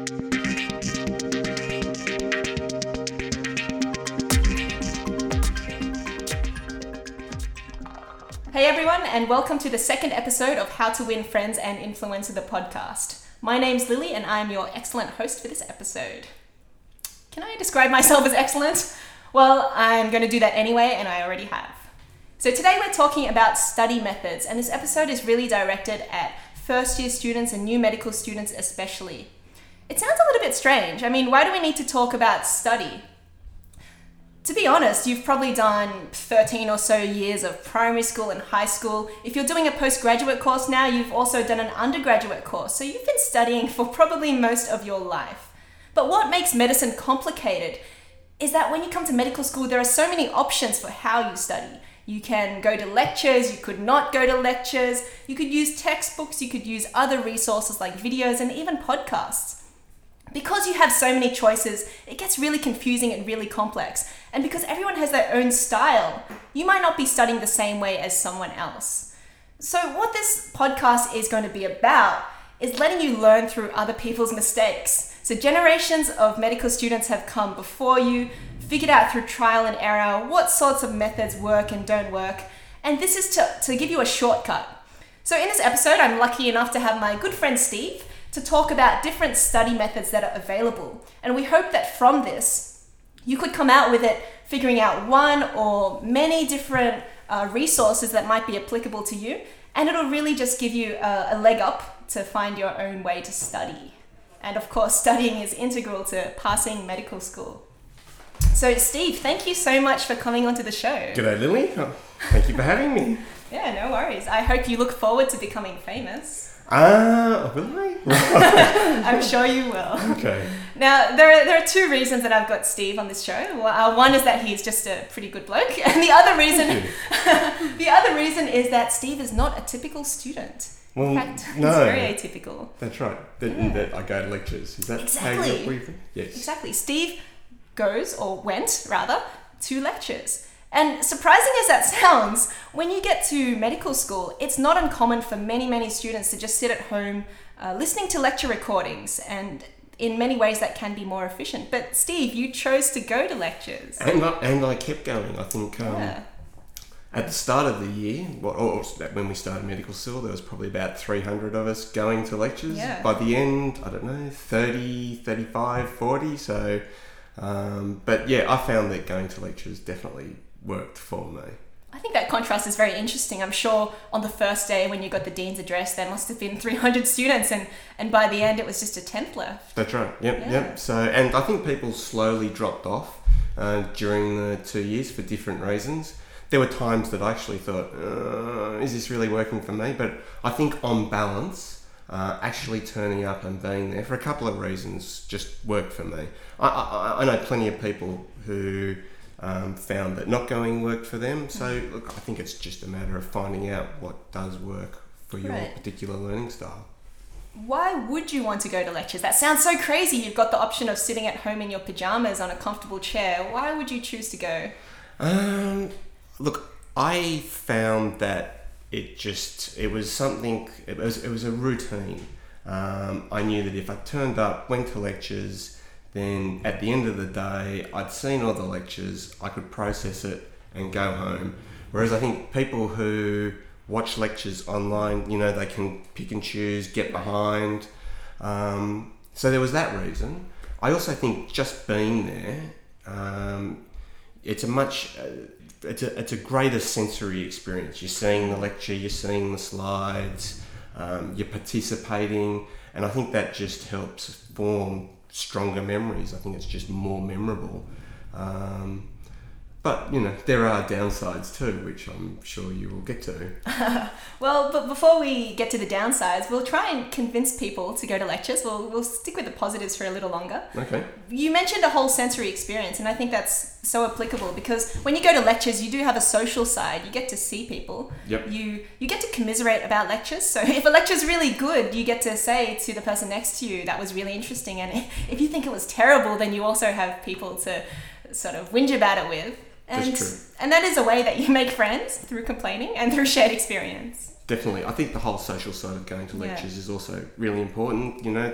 Hey everyone, and welcome to the second episode of How to Win Friends and Influencer the podcast. My name's Lily, and I'm your excellent host for this episode. Can I describe myself as excellent? Well, I'm going to do that anyway, and I already have. So, today we're talking about study methods, and this episode is really directed at first year students and new medical students, especially. It sounds a little bit strange. I mean, why do we need to talk about study? To be honest, you've probably done 13 or so years of primary school and high school. If you're doing a postgraduate course now, you've also done an undergraduate course, so you've been studying for probably most of your life. But what makes medicine complicated is that when you come to medical school, there are so many options for how you study. You can go to lectures, you could not go to lectures, you could use textbooks, you could use other resources like videos and even podcasts. Because you have so many choices, it gets really confusing and really complex. And because everyone has their own style, you might not be studying the same way as someone else. So, what this podcast is going to be about is letting you learn through other people's mistakes. So, generations of medical students have come before you, figured out through trial and error what sorts of methods work and don't work. And this is to, to give you a shortcut. So, in this episode, I'm lucky enough to have my good friend Steve to talk about different study methods that are available. And we hope that from this, you could come out with it figuring out one or many different uh, resources that might be applicable to you. And it'll really just give you a, a leg up to find your own way to study. And of course, studying is integral to passing medical school. So, Steve, thank you so much for coming onto the show. G'day, Lily. Oh, thank you for having me. Yeah, no worries. I hope you look forward to becoming famous. Ah, will I? I'm sure you will. Okay. Now, there are, there are two reasons that I've got Steve on this show. Well, uh, one is that he's just a pretty good bloke, and the other reason, the other reason is that Steve is not a typical student. Well, In fact, he's no. very atypical. That's right. That, Yeah. that I go to lectures. Is that Exactly. you you think? Yes. Exactly. Steve goes, or went rather, to lectures. And surprising as that sounds, when you get to medical school, it's not uncommon for many, many students to just sit at home uh, listening to lecture recordings. And in many ways, that can be more efficient. But Steve, you chose to go to lectures. And I, and I kept going. I think um, Yeah. at the start of the year, what, or when we started medical school, there was probably about 300 of us going to lectures. Yeah. By the end, I don't know, 30, 35, 40. So, um, but yeah, I found that going to lectures definitely worked for me. I think that contrast is very interesting. I'm sure on the first day when you got the dean's address, there must have been 300 students, and, and by the end, it was just a tenth left. That's right. Yep, Yeah. yep. So, and I think people slowly dropped off uh, during the two years for different reasons. There were times that I actually thought, uh, "Is this really working for me?" But I think on balance, uh, actually turning up and being there for a couple of reasons just worked for me. I, I, I know plenty of people who um, found that not going worked for them. So, look, I think it's just a matter of finding out what does work for your Right. particular learning style. Why would you want to go to lectures? That sounds so crazy. You've got the option of sitting at home in your pajamas on a comfortable chair. Why would you choose to go? Um, look, I found that it just it was something. It was it was a routine. Um, I knew that if I turned up, went to lectures, then at the end of the day, I'd seen all the lectures. I could process it and go home. Whereas I think people who watch lectures online, you know, they can pick and choose, get behind. Um, so there was that reason. I also think just being there, um, it's a much, uh, it's a, it's a greater sensory experience. You're seeing the lecture, you're seeing the slides, um, you're participating, and I think that just helps form stronger memories. I think it's just more memorable. Um, but you know there are downsides too, which I'm sure you will get to. Well, but before we get to the downsides, we'll try and convince people to go to lectures. We'll, we'll stick with the positives for a little longer. Okay. You mentioned a whole sensory experience, and I think that's so applicable because when you go to lectures, you do have a social side. You get to see people. Yep. You you get to commiserate about lectures. So if a lecture's really good, you get to say to the person next to you, "That was really interesting." And if you think it was terrible, then you also have people to sort of whinge about it with. And, That's true. and that is a way that you make friends through complaining and through shared experience. Definitely. I think the whole social side of going to Yeah. lectures is also really important. You know,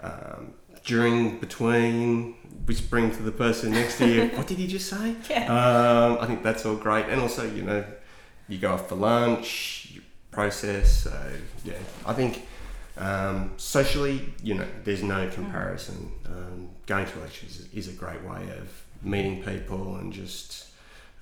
um, during, between, whispering to the person next to you, what did he just say? Yeah. Um, I think that's all great. And also, you know, you go off for lunch, you process. So, yeah, I think um, socially, you know, there's no comparison. Um, going to lectures is, is a great way of meeting people and just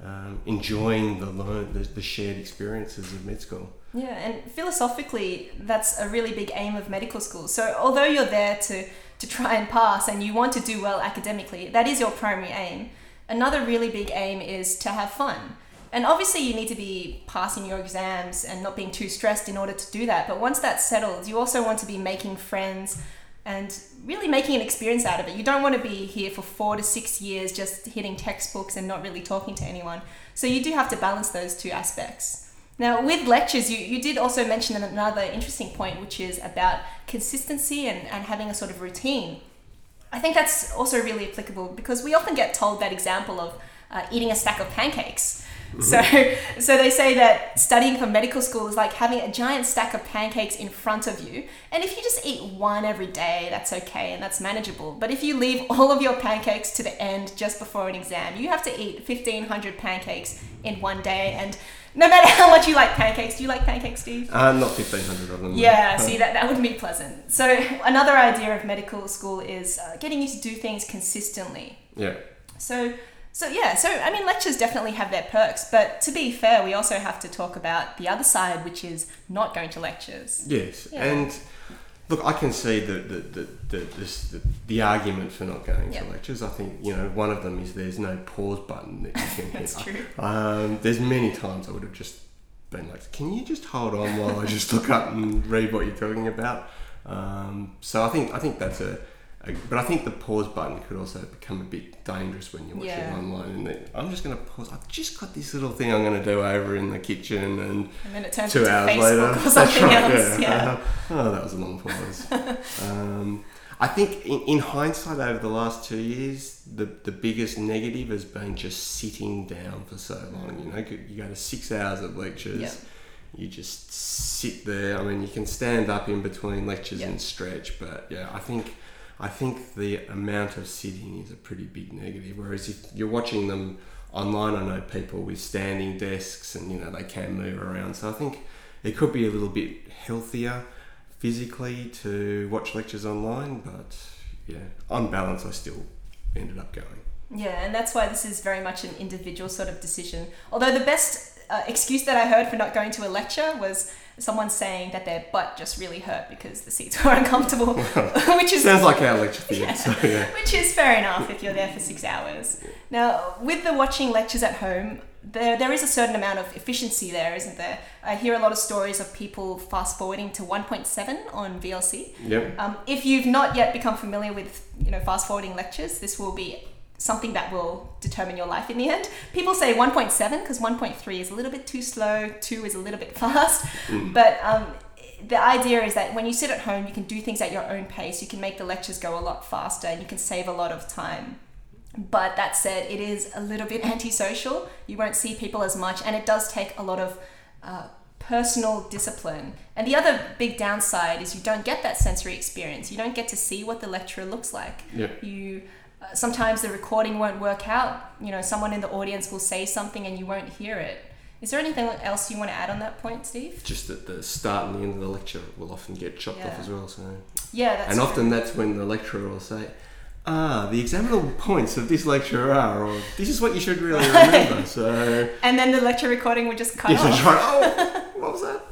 um, enjoying the, learn, the, the shared experiences of med school. Yeah, and philosophically, that's a really big aim of medical school. So, although you're there to, to try and pass and you want to do well academically, that is your primary aim. Another really big aim is to have fun. And obviously, you need to be passing your exams and not being too stressed in order to do that. But once that's settled, you also want to be making friends and really making an experience out of it. You don't want to be here for four to six years just hitting textbooks and not really talking to anyone. So, you do have to balance those two aspects. Now, with lectures, you, you did also mention another interesting point, which is about consistency and, and having a sort of routine. I think that's also really applicable because we often get told that example of uh, eating a stack of pancakes. So, so they say that studying for medical school is like having a giant stack of pancakes in front of you. And if you just eat one every day, that's okay and that's manageable. But if you leave all of your pancakes to the end just before an exam, you have to eat 1500 pancakes in one day. And no matter how much you like pancakes, do you like pancakes, Steve? Uh, not 1,500 of them. Yeah, see, that, that wouldn't be pleasant. So, another idea of medical school is uh, getting you to do things consistently. Yeah. So, so yeah, so I mean, lectures definitely have their perks, but to be fair, we also have to talk about the other side, which is not going to lectures. Yes, Yeah. and look, I can see the the, the, the, this, the, the argument for not going Yeah. to lectures. I think you know one of them is there's no pause button that you can hit. That's true. Um, there's many times I would have just been like, "Can you just hold on while I just look up and read what you're talking about?" Um, so I think I think that's a, a, but I think the pause button could also become a bit dangerous when you're watching Yeah. online. And that I'm just going to pause. I've just got this little thing I'm going to do over in the kitchen, and And then it turns two hours Facebook later. or something right, else. yeah. Yeah. Uh, oh, that was a long pause. um, I think in, in hindsight, over the last two years, the, the biggest negative has been just sitting down for so long. You know, you go to six hours of lectures, Yep. you just sit there. I mean, you can stand up in between lectures Yep. and stretch, but yeah, I think I think the amount of sitting is a pretty big negative. Whereas if you're watching them online, I know people with standing desks and you know they can move around. So I think it could be a little bit healthier physically to watch lectures online, but yeah, on balance, I still ended up going. Yeah, and that's why this is very much an individual sort of decision. Although the best uh, excuse that I heard for not going to a lecture was someone saying that their butt just really hurt because the seats were uncomfortable, which is Sounds like our lecture theatre. Yeah. So yeah. which is fair enough if you're there for six hours. Now, with the watching lectures at home, there, there is a certain amount of efficiency there, isn't there? I hear a lot of stories of people fast forwarding to 1.7 on VLC. Yep. Um, if you've not yet become familiar with you know fast forwarding lectures, this will be something that will determine your life in the end. People say 1.7 because 1.3 is a little bit too slow, 2 is a little bit fast. But um, the idea is that when you sit at home, you can do things at your own pace. You can make the lectures go a lot faster and you can save a lot of time. But that said, it is a little bit antisocial. You won't see people as much, and it does take a lot of uh, personal discipline. And the other big downside is you don't get that sensory experience. You don't get to see what the lecturer looks like. Yep. You sometimes the recording won't work out. You know, someone in the audience will say something and you won't hear it. Is there anything else you want to add on that point, Steve? Just that the start and the end of the lecture will often get chopped off as well. So. Yeah, that's and true. often that's when the lecturer will say, "Ah, the examinable points of this lecture are," or "This is what you should really remember." so And then the lecture recording would just cut yes, off. that's right. Oh, what was that?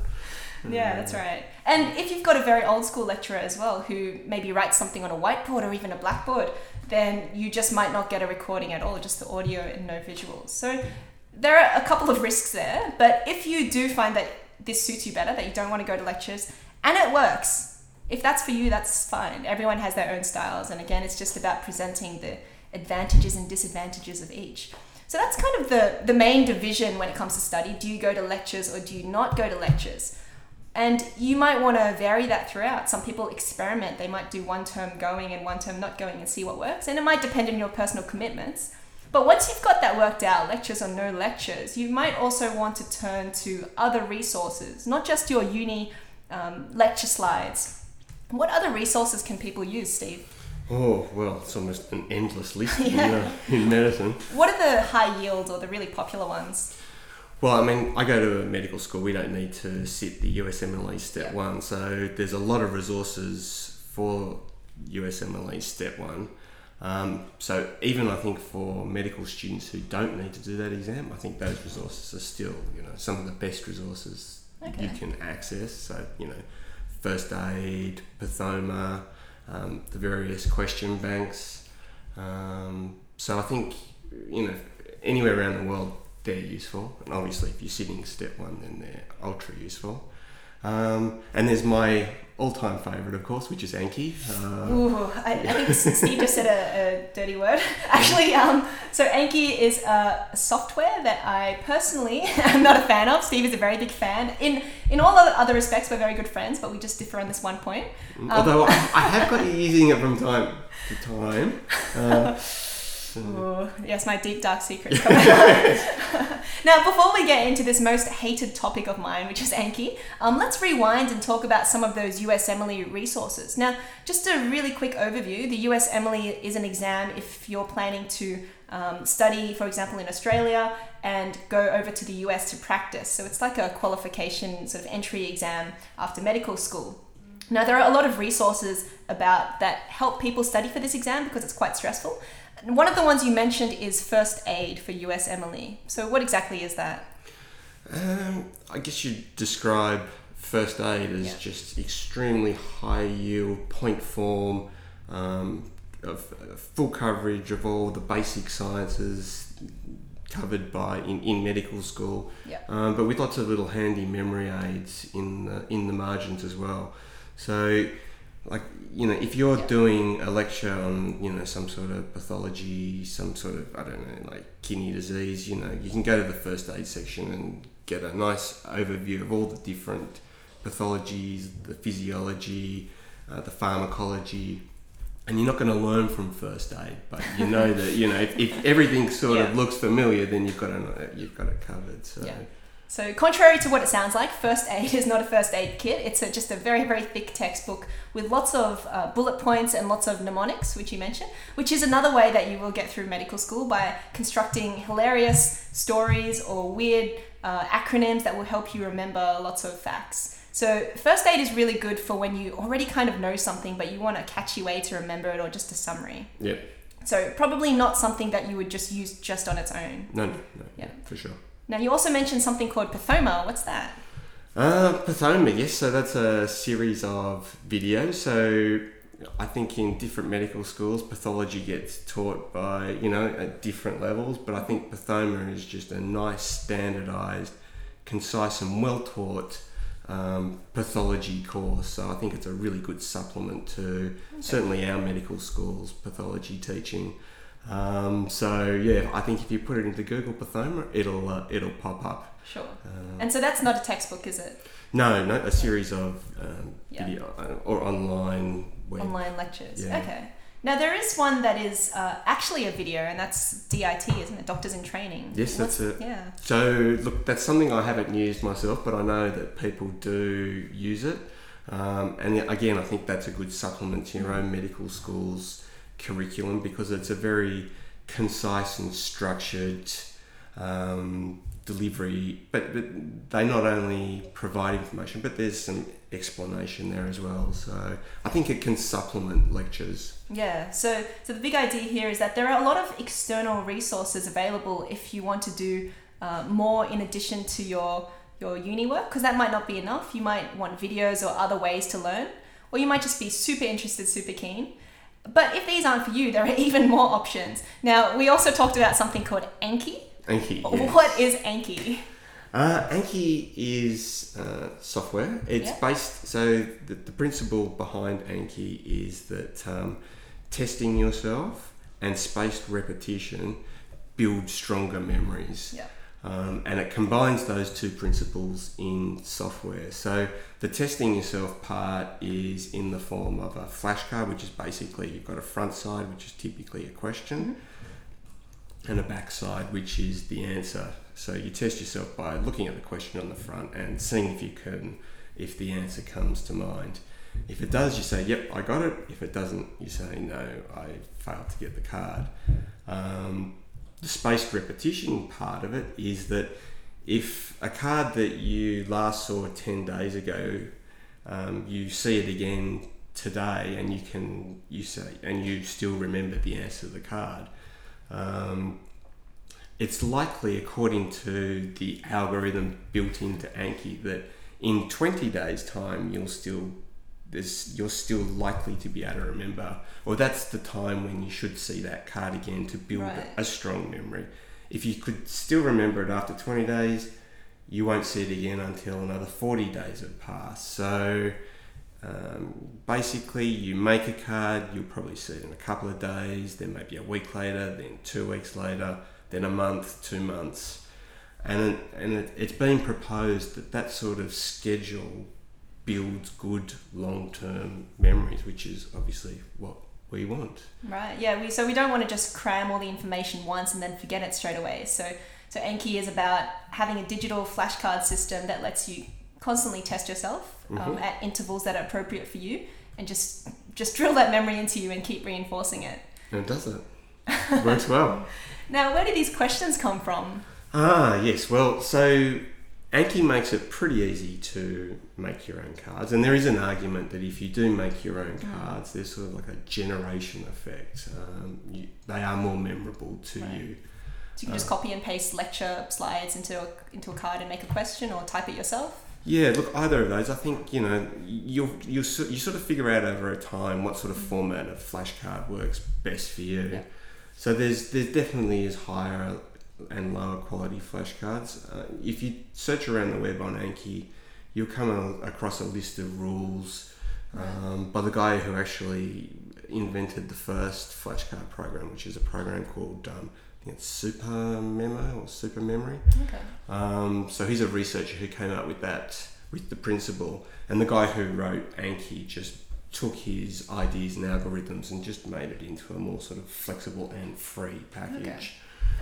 Yeah, that's right. And if you've got a very old school lecturer as well who maybe writes something on a whiteboard or even a blackboard, then you just might not get a recording at all, just the audio and no visuals. So there are a couple of risks there, but if you do find that this suits you better, that you don't want to go to lectures, and it works, if that's for you, that's fine. Everyone has their own styles, and again, it's just about presenting the advantages and disadvantages of each. So that's kind of the, the main division when it comes to study. Do you go to lectures or do you not go to lectures? And you might want to vary that throughout. Some people experiment. They might do one term going and one term not going and see what works. And it might depend on your personal commitments. But once you've got that worked out, lectures or no lectures, you might also want to turn to other resources, not just your uni um, lecture slides. What other resources can people use, Steve? Oh, well, it's almost an endless list Yeah. in, uh, in medicine. What are the high yield or the really popular ones? Well, I mean, I go to a medical school. We don't need to sit the USMLE Step Yeah. One, so there's a lot of resources for USMLE Step One. Um, so even I think for medical students who don't need to do that exam, I think those resources are still, you know, some of the best resources Okay. you can access. So you know, first aid, pathoma, um, the various question banks. Um, so I think you know anywhere around the world they're useful, and obviously if you're sitting step one, then they're ultra useful. Um, and there's my all-time favourite, of course, which is Anki. Uh, Ooh, I, I think Steve just said a, a dirty word. Actually, um, so Anki is a software that I personally am not a fan of. Steve is a very big fan. In in all other other respects, we're very good friends, but we just differ on this one point. Um, although I, I have got you using it from time to time. Uh, Ooh, yes, my deep dark out. now, before we get into this most hated topic of mine, which is Anki, um, let's rewind and talk about some of those USMLE resources. Now, just a really quick overview the USMLE is an exam if you're planning to um, study, for example, in Australia and go over to the US to practice. So it's like a qualification sort of entry exam after medical school. Now, there are a lot of resources about that help people study for this exam because it's quite stressful. And One of the ones you mentioned is first aid for USMLE. So, what exactly is that? Um, I guess you'd describe first aid as Yeah. just extremely high yield, point form, um, of uh, full coverage of all the basic sciences covered by in, in medical school, Yeah. um, but with lots of little handy memory aids in the, in the margins as well. So, like you know, if you're Yeah. doing a lecture on you know some sort of pathology, some sort of I don't know like kidney disease, you know, you can go to the first aid section and get a nice overview of all the different pathologies, the physiology, uh, the pharmacology. And you're not going to learn from first aid, but you know that you know if, if everything sort Yeah. of looks familiar, then you've got it you've got it covered. So Yeah. So, contrary to what it sounds like, first aid is not a first aid kit. It's a, just a very, very thick textbook with lots of uh, bullet points and lots of mnemonics, which you mentioned, which is another way that you will get through medical school by constructing hilarious stories or weird uh, acronyms that will help you remember lots of facts. So, first aid is really good for when you already kind of know something, but you want a catchy way to remember it or just a summary. Yep. So, probably not something that you would just use just on its own. No, no, no. Yeah. For sure. Now, you also mentioned something called Pathoma. What's that? Uh, Pathoma, yes. So that's a series of videos. So I think in different medical schools, pathology gets taught by, you know, at different levels. But I think Pathoma is just a nice, standardized, concise, and well taught um, pathology course. So I think it's a really good supplement to certainly our medical schools pathology teaching. Um, so yeah, I think if you put it into Google Pathoma, it'll uh, it'll pop up. Sure. Um, And so that's not a textbook, is it? no, no, a series of um, Yeah. video uh, or online web. Online lectures. Yeah. Okay. Now there is one that is uh, actually a video, and that's DIT, isn't it? Doctors in Training. Yes, that's it. Yeah. So look, that's something I haven't used myself, but I know that people do use it. Um, and again, I think that's a good supplement to your own medical school's curriculum because it's a very concise and structured um, delivery. But, but they not only provide information, but there's some explanation there as well. So I think it can supplement lectures. Yeah. So so the big idea here is that there are a lot of external resources available if you want to do uh, more in addition to your your uni work, because that might not be enough. You might want videos or other ways to learn, or you might just be super interested, super keen. But if these aren't for you, there are even more options. Now, we also talked about something called Anki. Anki. yes. What is Anki? Uh, Anki is uh, software. It's Yeah. based, so the, the principle behind Anki is that um, testing yourself and spaced repetition build stronger memories. Yeah. Um, and it combines those two principles in software. So the testing yourself part is in the form of a flashcard, which is basically you've got a front side, which is typically a question, and a back side, which is the answer. So you test yourself by looking at the question on the front and seeing if you can, if the answer comes to mind. If it does, you say, "Yep, I got it." If it doesn't, you say, "No, I failed to get the card." Um, the spaced repetition part of it is that if a card that you last saw 10 days ago um, you see it again today and you can you say and you still remember the answer to the card um, it's likely according to the algorithm built into anki that in 20 days time you'll still there's, you're still likely to be able to remember. Or that's the time when you should see that card again to build Right. a strong memory. If you could still remember it after 20 days you won't see it again until another 40 days have passed. So um, basically you make a card you'll probably see it in a couple of days then maybe a week later then two weeks later then a month two months. And it, and it, it's been proposed that that sort of schedule builds good long-term memories which is obviously what we want Right. Yeah. We so we don't want to just cram all the information once and then forget it straight away. So so Anki is about having a digital flashcard system that lets you constantly test yourself um, Mhm. at intervals that are appropriate for you, and just just drill that memory into you and keep reinforcing it. and it does it works well Now, where do these questions come from? Ah, yes. Well, so Anki makes it pretty easy to make your own cards, and there is an argument that if you do make your own cards, there's sort of like a generation effect. Um, you, they are more memorable to Right. you. So you can just Uh. copy and paste lecture slides into a, into a card and make a question, or type it yourself. Yeah, look, either of those, I think you know, you you you sort of figure out over a time what sort of format of flashcard works best for you. Yeah. So there's there definitely is higher and lower quality flashcards. Uh, if you search around the web on Anki, you'll come a- across a list of rules um, by the guy who actually invented the first flashcard program, which is a program called um, I think it's Super Memo or Super Memory. Okay. Um, so he's a researcher who came up with that, with the principle, and the guy who wrote Anki just took his ideas and algorithms and just made it into a more sort of flexible and free package. Okay.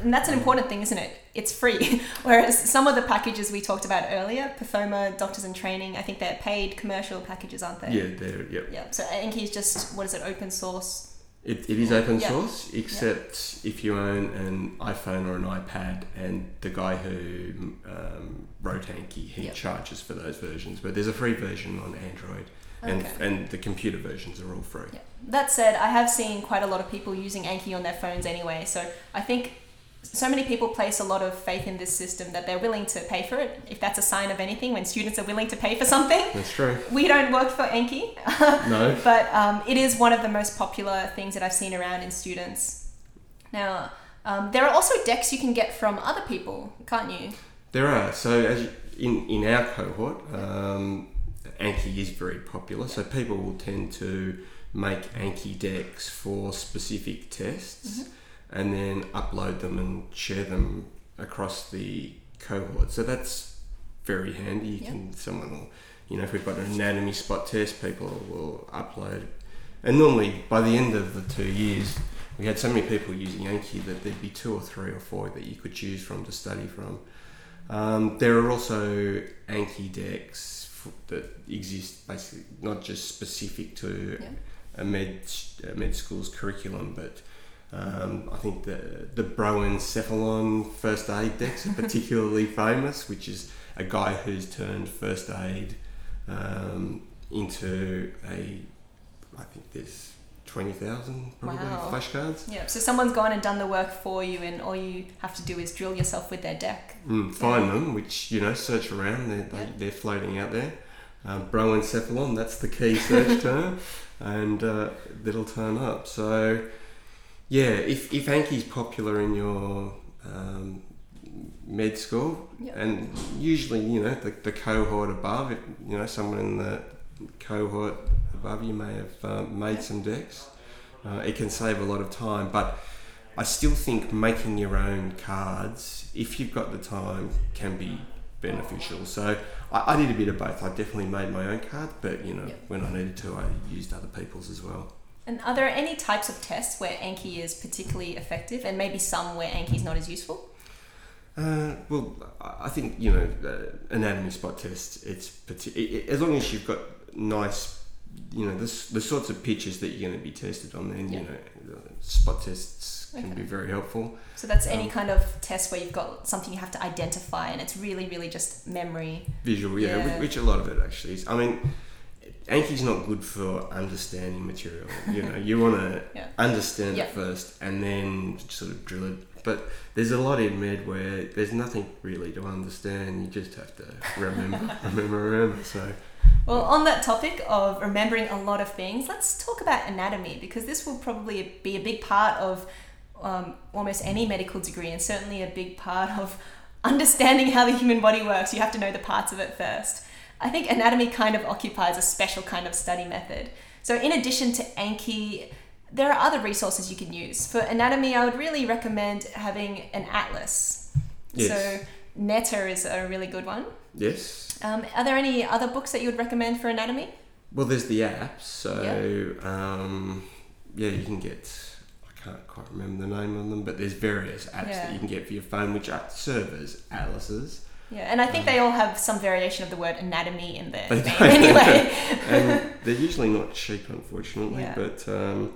And that's an important thing, isn't it? It's free. Whereas some of the packages we talked about earlier, Pathoma, Doctors in Training, I think they're paid commercial packages, aren't they? Yeah, there. Yep. Yeah. So Anki is just what is it? Open source. It, it is open Yeah. source, except if you own an iPhone or an iPad, and the guy who um, wrote Anki, he Yep. charges for those versions. But there's a free version on Android, and Okay. and the computer versions are all free. Yeah. That said, I have seen quite a lot of people using Anki on their phones anyway. So I think so many people place a lot of faith in this system that they're willing to pay for it. If that's a sign of anything, when students are willing to pay for something, That's true. we don't work for Anki. No. but um, it is one of the most popular things that I've seen around in students. Now, um, there are also decks you can get from other people, can't you? There are. So as you, in in our cohort, um, Anki is very popular. So people will tend to make Anki decks for specific tests, and then upload them and share them across the cohort. So that's very handy. You Yeah. can someone will, you know, if we've got an anatomy spot test, people will upload. And normally by the end of the two years, we had so many people using Anki that there'd be two or three or four that you could choose from to study from. Um, there are also Anki decks f- that exist basically not just specific to a med a med school's curriculum, but um, I think the the Brosencephalon first aid decks are particularly famous, which is a guy who's turned first aid um, into a I think there's twenty thousand probably Wow. flashcards. Yeah. So someone's gone and done the work for you, and all you have to do is drill yourself with their deck. Mm, find them, which you know, search around. They're, Yeah. they, they're floating out there. Um, Brosencephalon, that's the key search term, and uh, that'll turn up. So, yeah, if if Anki's popular in your um, med school, Yeah. and usually you know the, the cohort above, it, you know, someone in the cohort above you may have uh, made some decks. Uh, it can save a lot of time, but I still think making your own cards, if you've got the time, can be beneficial. So I, I did a bit of both. I definitely made my own card, but you know, Yeah. when I needed to, I used other people's as well. And are there any types of tests where Anki is particularly effective, and maybe some where Anki is not as useful? Uh, well, I think you know, uh, anatomy spot test. It's parti- i i- as long as you've got nice, you know, the, the sorts of pictures that you're going to be tested on, then, Yeah. you know, spot tests can Okay. be very helpful. So that's any Um, kind of test where you've got something you have to identify, and it's really, really just memory. Visual, yeah, Yeah. whi- which a lot of it actually is. I mean, Anki's not good for understanding material. You know, you want to Yeah. understand Yeah. it first and then sort of drill it. But there's a lot in med where there's nothing really to understand. You just have to remember, remember, remember. So Well, on that topic of remembering a lot of things, let's talk about anatomy because this will probably be a big part of um, almost any medical degree and certainly a big part of understanding how the human body works. You have to know the parts of it first. I think anatomy kind of occupies a special kind of study method. So, in addition to Anki, there are other resources you can use. For anatomy, I would really recommend having an atlas. Yes. So, Netter is a really good one. yes, Um, are there any other books that you would recommend for anatomy? well, there's the apps. So um, yeah, you can get. I can't quite remember the name of them, but there's various apps Yeah. that you can get for your phone, which are serve as atlases. Yeah, and I think they all have some variation of the word anatomy in their name anyway. and they're usually not cheap, unfortunately. Yeah. But um,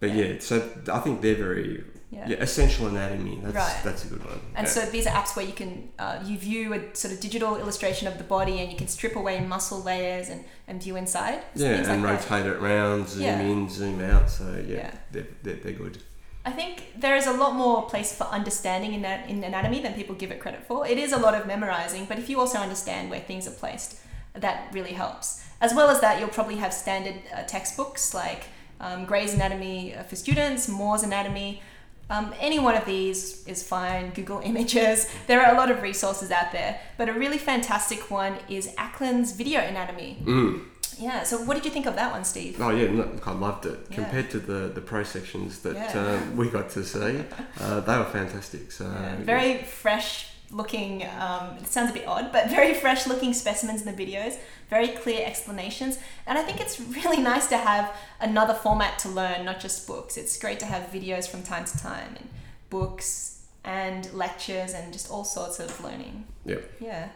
but Yeah. yeah. so I think they're very Yeah. yeah, essential anatomy. That's Right. that's a good one. And so these are apps where you can uh, you view a sort of digital illustration of the body, and you can strip away muscle layers and, and view inside. So yeah, and like that. rotate it around, zoom in, zoom out. So yeah, Yeah. They're, they're, they're good. I think there is a lot more place for understanding in, that, in anatomy than people give it credit for. It is a lot of memorizing, but if you also understand where things are placed, that really helps. As well as that, you'll probably have standard uh, textbooks like um, Gray's Anatomy uh, for students, Moore's Anatomy. Um, any one of these is fine. Google Images. There are a lot of resources out there, but a really fantastic one is Acland's Video Anatomy. Mm. Yeah. So, what did you think of that one, Steve? Oh yeah, look, I loved it. Yeah. Compared to the, the prosections that Yeah. uh, we got to see, uh, they were fantastic. So Yeah, very fresh looking, um, it sounds a bit odd, but very fresh looking specimens in the videos, very clear explanations. And I think it's really nice to have another format to learn, not just books. It's great to have videos from time to time and books and lectures and just all sorts of learning. Yep. Yeah.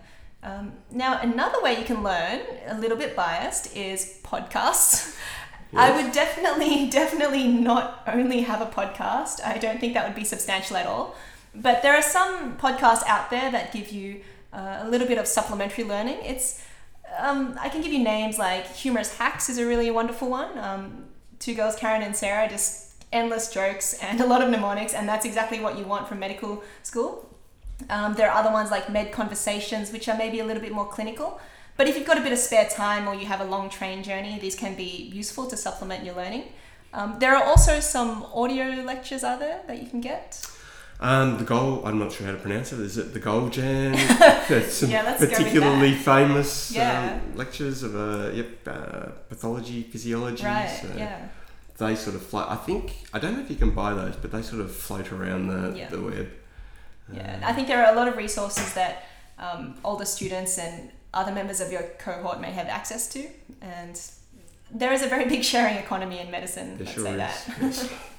Um, now, another way you can learn, a little bit biased, is podcasts. I would definitely, definitely not only have a podcast. I don't think that would be substantial at all. But there are some podcasts out there that give you uh, a little bit of supplementary learning. It's um, I can give you names like Humorous Hacks is a really wonderful one. Um, two girls, Karen and Sarah, just endless jokes and a lot of mnemonics, and that's exactly what you want from medical school. Um, there are other ones like Med Conversations, which are maybe a little bit more clinical. But if you've got a bit of spare time or you have a long train journey, these can be useful to supplement your learning. Um, there are also some audio lectures, are there, that you can get? Um, the goal, I'm not sure how to pronounce it. Is it the Goljan? There's some Yeah, let's go with particularly famous Yeah. um, lectures of uh, yep, uh, pathology, physiology. Right, so yeah. They sort of float. I think, I don't know if you can buy those, but they sort of float around the, Yeah. the web. Yeah, I think there are a lot of resources that um, older students and other members of your cohort may have access to, and there is a very big sharing economy in medicine. there let's sure say is. that. yes.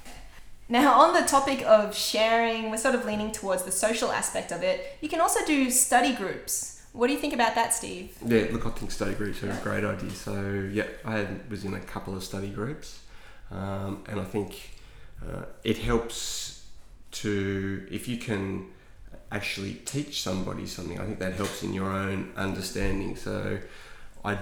Now, on the topic of sharing, we're sort of leaning towards the social aspect of it. You can also do study groups. What do you think about that, Steve? Yeah, look, I think study groups are a great idea. So, yeah, I was in a couple of study groups, um, and I think uh, it helps to, if you can actually teach somebody something, I think that helps in your own understanding. So, I'd,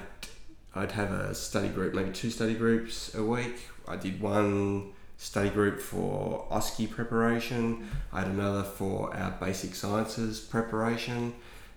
I'd have a study group, maybe two study groups a week. I did one study group for OSCE preparation, I had another for our basic sciences preparation.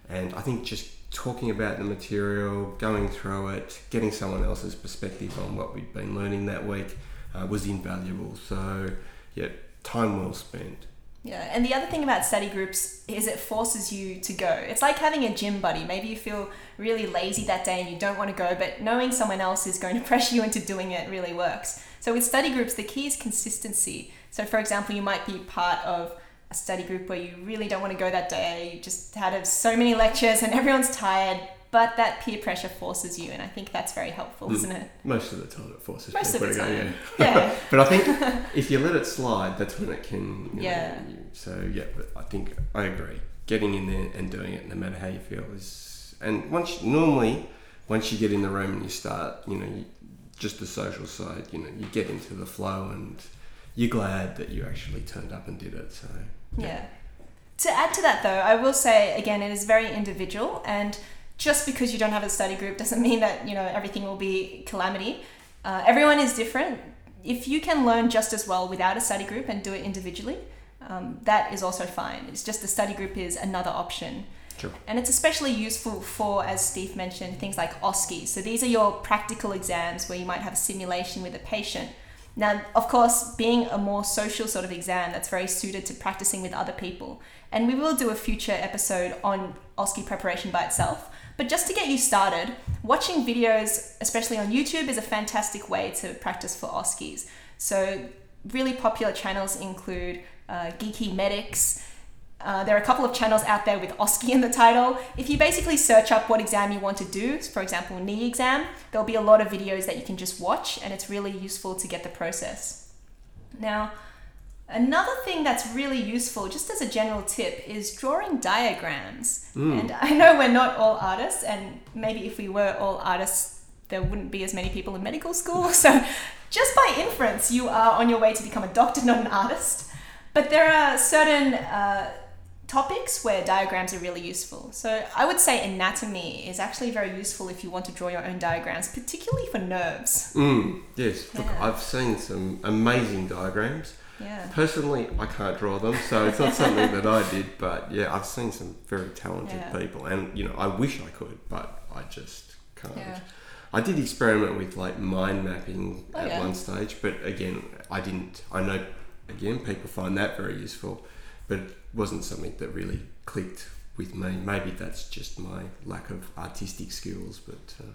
And I think just talking about the material, going through it, getting someone else's perspective on what we'd been learning that week uh, was invaluable. So, yeah, time well spent. Yeah, and the other thing about study groups is it forces you to go. It's like having a gym buddy. Maybe you feel really lazy that day and you don't want to go, but knowing someone else is going to pressure you into doing it really works. So with study groups, the key is consistency. So for example, you might be part of a study group where you really don't want to go that day. You just had so many lectures and everyone's tired, but that peer pressure forces you, and I think that's very helpful, Mm. isn't it? Most of the time it forces Most of people the to go, time. yeah. Yeah. But I think if you let it slide, that's when it can. You Yeah. Know, you- so yeah, but I think I agree. Getting in there and doing it, no matter how you feel, is and once normally once you get in the room and you start, you know, you, just the social side, you know, you get into the flow and you're glad that you actually turned up and did it. So Yeah. To add to that, though, I will say again, it is very individual, and just because you don't have a study group doesn't mean that you know everything will be calamity. Uh, everyone is different. If you can learn just as well without a study group and do it individually, um, that is also fine. It's just the study group is another option. Sure. And it's especially useful for, as Steve mentioned, things like OSCE. So these are your practical exams where you might have a simulation with a patient. Now, of course, being a more social sort of exam, that's very suited to practicing with other people. And we will do a future episode on OSCE preparation by itself. But just to get you started, watching videos, especially on YouTube, is a fantastic way to practice for OSCEs. So, really popular channels include uh, Geeky Medics. Uh, there are a couple of channels out there with OSCE in the title. If you basically search up what exam you want to do, for example, knee exam, there'll be a lot of videos that you can just watch, and it's really useful to get the process. Now, Another thing that's really useful, just as a general tip, is drawing diagrams. Mm. And I know we're not all artists, and maybe if we were all artists, there wouldn't be as many people in medical school. So, just by inference, you are on your way to become a doctor, not an artist. But there are certain uh, topics where diagrams are really useful. So, I would say anatomy is actually very useful if you want to draw your own diagrams, particularly for nerves. Mm, yes, look, Yeah. I've seen some amazing diagrams. Yeah. Personally, I can't draw them, so it's not something that I did. But yeah, I've seen some very talented Yeah. people, and you know, I wish I could, but I just can't. Yeah. I did experiment with like mind mapping Oh, at yeah. one stage, but again, I didn't. I know, again, people find that very useful, but it wasn't something that really clicked with me. Maybe that's just my lack of artistic skills, but uh,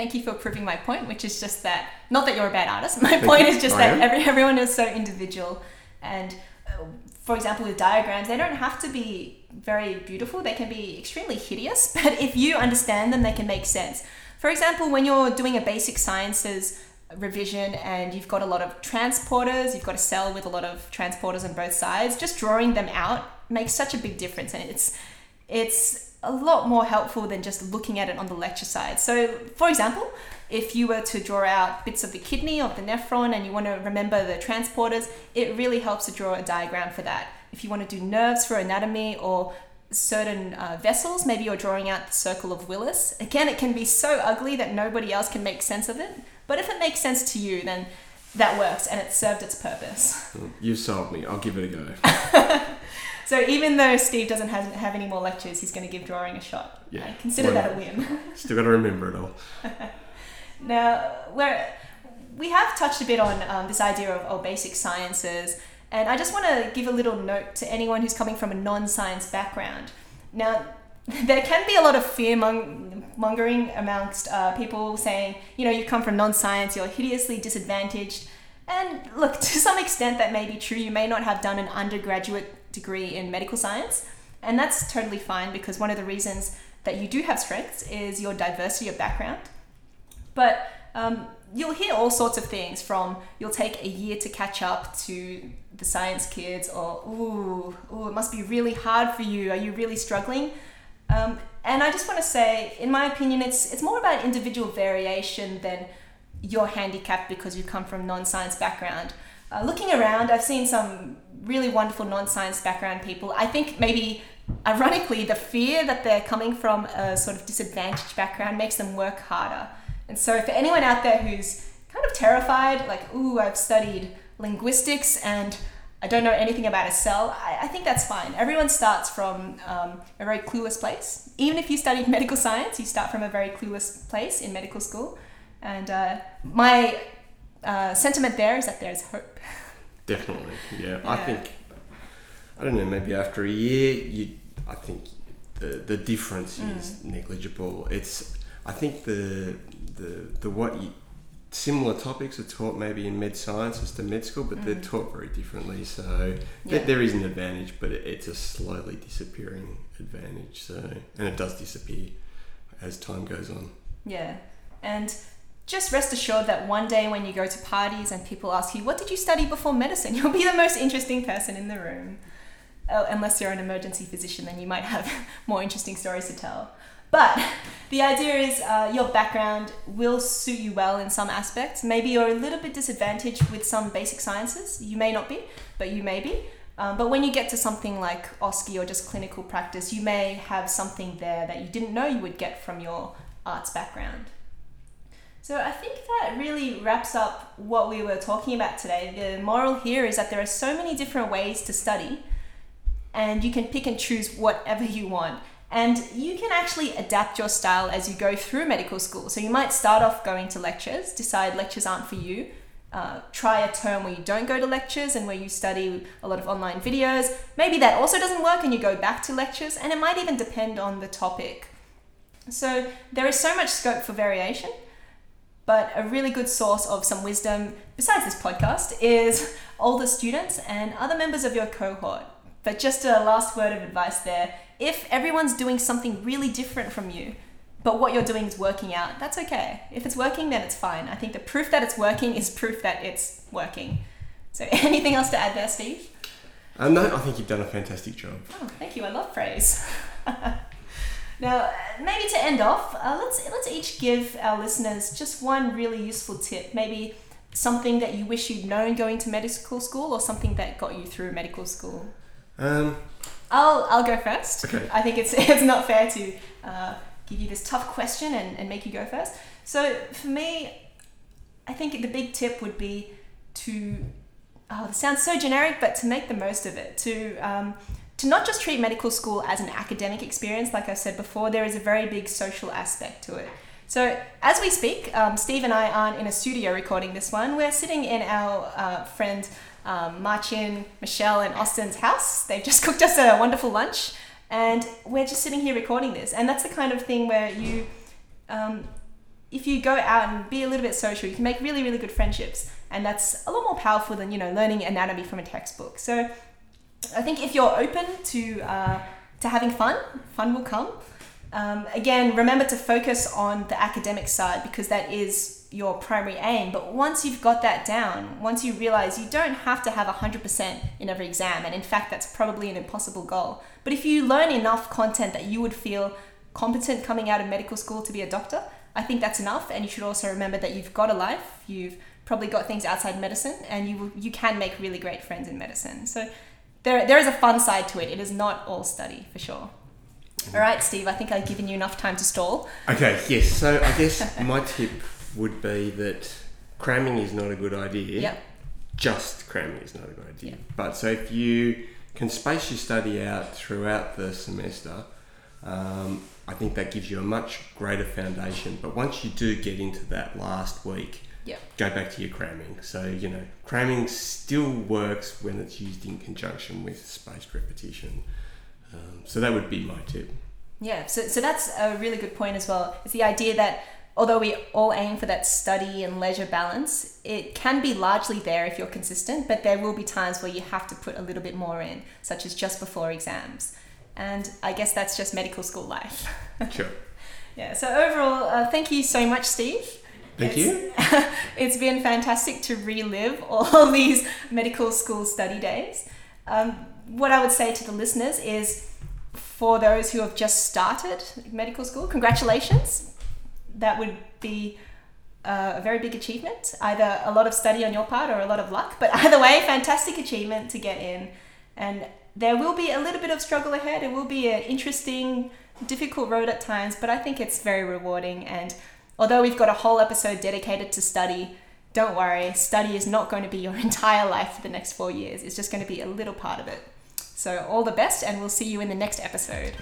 Thank you for proving my point, which is just that not that you're a bad artist. My Thank point you. is just I that am. every, everyone is so individual, and uh, for example, with diagrams, they don't have to be very beautiful. They can be extremely hideous, but if you understand them, they can make sense. For example, when you're doing a basic sciences revision and you've got a lot of transporters, you've got a cell with a lot of transporters on both sides, just drawing them out makes such a big difference, and it's it's a lot more helpful than just looking at it on the lecture side. So, for example, if you were to draw out bits of the kidney of the nephron and you want to remember the transporters, it really helps to draw a diagram for that. If you want to do nerves for anatomy or certain uh, vessels, maybe you're drawing out the circle of Willis. Again, it can be so ugly that nobody else can make sense of it. But if it makes sense to you, then that works and it served its purpose. you've sold me. I'll give it a go. So even though Steve doesn't have, have any more lectures, he's going to give drawing a shot. Yeah. I consider that a win. Still got to remember it all. Now, we're, we have touched a bit on um, this idea of, of basic sciences, and I just want to give a little note to anyone who's coming from a non science background. Now, there can be a lot of fear mongering amongst uh, people saying, you know, you come from non science, you're hideously disadvantaged. And look, to some extent, that may be true. You may not have done an undergraduate degree in medical science, and that's totally fine because one of the reasons that you do have strengths is your diversity of background. But um, you'll hear all sorts of things from you'll take a year to catch up to the science kids, or ooh, ooh, it must be really hard for you. Are you really struggling? Um, and I just want to say, in my opinion, it's it's more about individual variation than you're handicapped because you come from non-science background. Uh, looking around, I've seen some really wonderful non-science background people. I think maybe, ironically, the fear that they're coming from a sort of disadvantaged background makes them work harder. And so, for anyone out there who's kind of terrified, like, ooh, I've studied linguistics and I don't know anything about a cell, I, I think that's fine. Everyone starts from um, a very clueless place. Even if you studied medical science, you start from a very clueless place in medical school. And uh, my uh, sentiment there is that there's hope. Definitely, yeah. I think I don't know. Maybe after a year, you, I think the the difference Mm. is negligible. It's I think the the the what you, similar topics are taught maybe in med science as to med school, but they're Mm. taught very differently. So Yeah. there, there is an advantage, but it, it's a slowly disappearing advantage. So and it does disappear as time goes on. Yeah. And just rest assured that one day when you go to parties and people ask you, What did you study before medicine? You'll be the most interesting person in the room. Uh, unless you're an emergency physician, then you might have more interesting stories to tell. But the idea is uh, your background will suit you well in some aspects. Maybe you're a little bit disadvantaged with some basic sciences. You may not be, but you may be. Um, but when you get to something like OSCE or just clinical practice, you may have something there that you didn't know you would get from your arts background. So I think that really wraps up what we were talking about today. The moral here is that there are so many different ways to study, and you can pick and choose whatever you want. And you can actually adapt your style as you go through medical school. So you might start off going to lectures, decide lectures aren't for you, uh, try a term where you don't go to lectures and where you study a lot of online videos. Maybe that also doesn't work and you go back to lectures, and it might even depend on the topic. So there is so much scope for variation, but a really good source of some wisdom, besides this podcast, is older students and other members of your cohort. But just a last word of advice there if everyone's doing something really different from you, but what you're doing is working out, that's okay. If it's working, then it's fine. I think the proof that it's working is proof that it's working. So, anything else to add there, Steve? Uh, no, I think you've done a fantastic job. Oh, thank you. I love praise. now, maybe to end off, uh, let's let's each give our listeners just one really useful tip. Maybe something that you wish you'd known going to medical school, or something that got you through medical school. Um, I'll I'll go first. Okay. I think it's it's not fair to uh, give you this tough question and, and make you go first. So for me, I think the big tip would be to oh, this sounds so generic, but to make the most of it. To um, to not just treat medical school as an academic experience, like I said before, there is a very big social aspect to it. So, as we speak, um, Steve and I aren't in a studio recording this one. We're sitting in our uh, friend um, Marcin, Michelle, and Austin's house. They've just cooked us a wonderful lunch, and we're just sitting here recording this. And that's the kind of thing where you, um, if you go out and be a little bit social, you can make really, really good friendships, and that's a lot more powerful than you know learning anatomy from a textbook. So, I think if you're open to uh, to having fun, fun will come. Um, again, remember to focus on the academic side because that is your primary aim. But once you've got that down, once you realize you don't have to have 100% in every exam, and in fact, that's probably an impossible goal. But if you learn enough content that you would feel competent coming out of medical school to be a doctor, I think that's enough. And you should also remember that you've got a life, you've probably got things outside medicine, and you, you can make really great friends in medicine. So there, there is a fun side to it. It is not all study, for sure. All right, Steve, I think I've given you enough time to stall. okay, yes. So I guess my tip would be that cramming is not a good idea. Yep. Just cramming is not a good idea. Yep. But so if you can space your study out throughout the semester, um, I think that gives you a much greater foundation. But once you do get into that last week, Yep. go back to your cramming. So, you know, cramming still works when it's used in conjunction with spaced repetition. Um, so that would be my tip. Yeah, so, so that's a really good point as well. It's the idea that although we all aim for that study and leisure balance, it can be largely there if you're consistent, but there will be times where you have to put a little bit more in, such as just before exams. And I guess that's just medical school life. Sure. yeah, so overall, uh, thank you so much, Steve. Thank It's- you. it's been fantastic to relive all these medical school study days. Um, what I would say to the listeners is for those who have just started medical school, congratulations. That would be uh, a very big achievement. Either a lot of study on your part or a lot of luck, but either way, fantastic achievement to get in. And there will be a little bit of struggle ahead. It will be an interesting, difficult road at times, but I think it's very rewarding. And although we've got a whole episode dedicated to study, don't worry, study is not going to be your entire life for the next four years. It's just going to be a little part of it. So, all the best, and we'll see you in the next episode.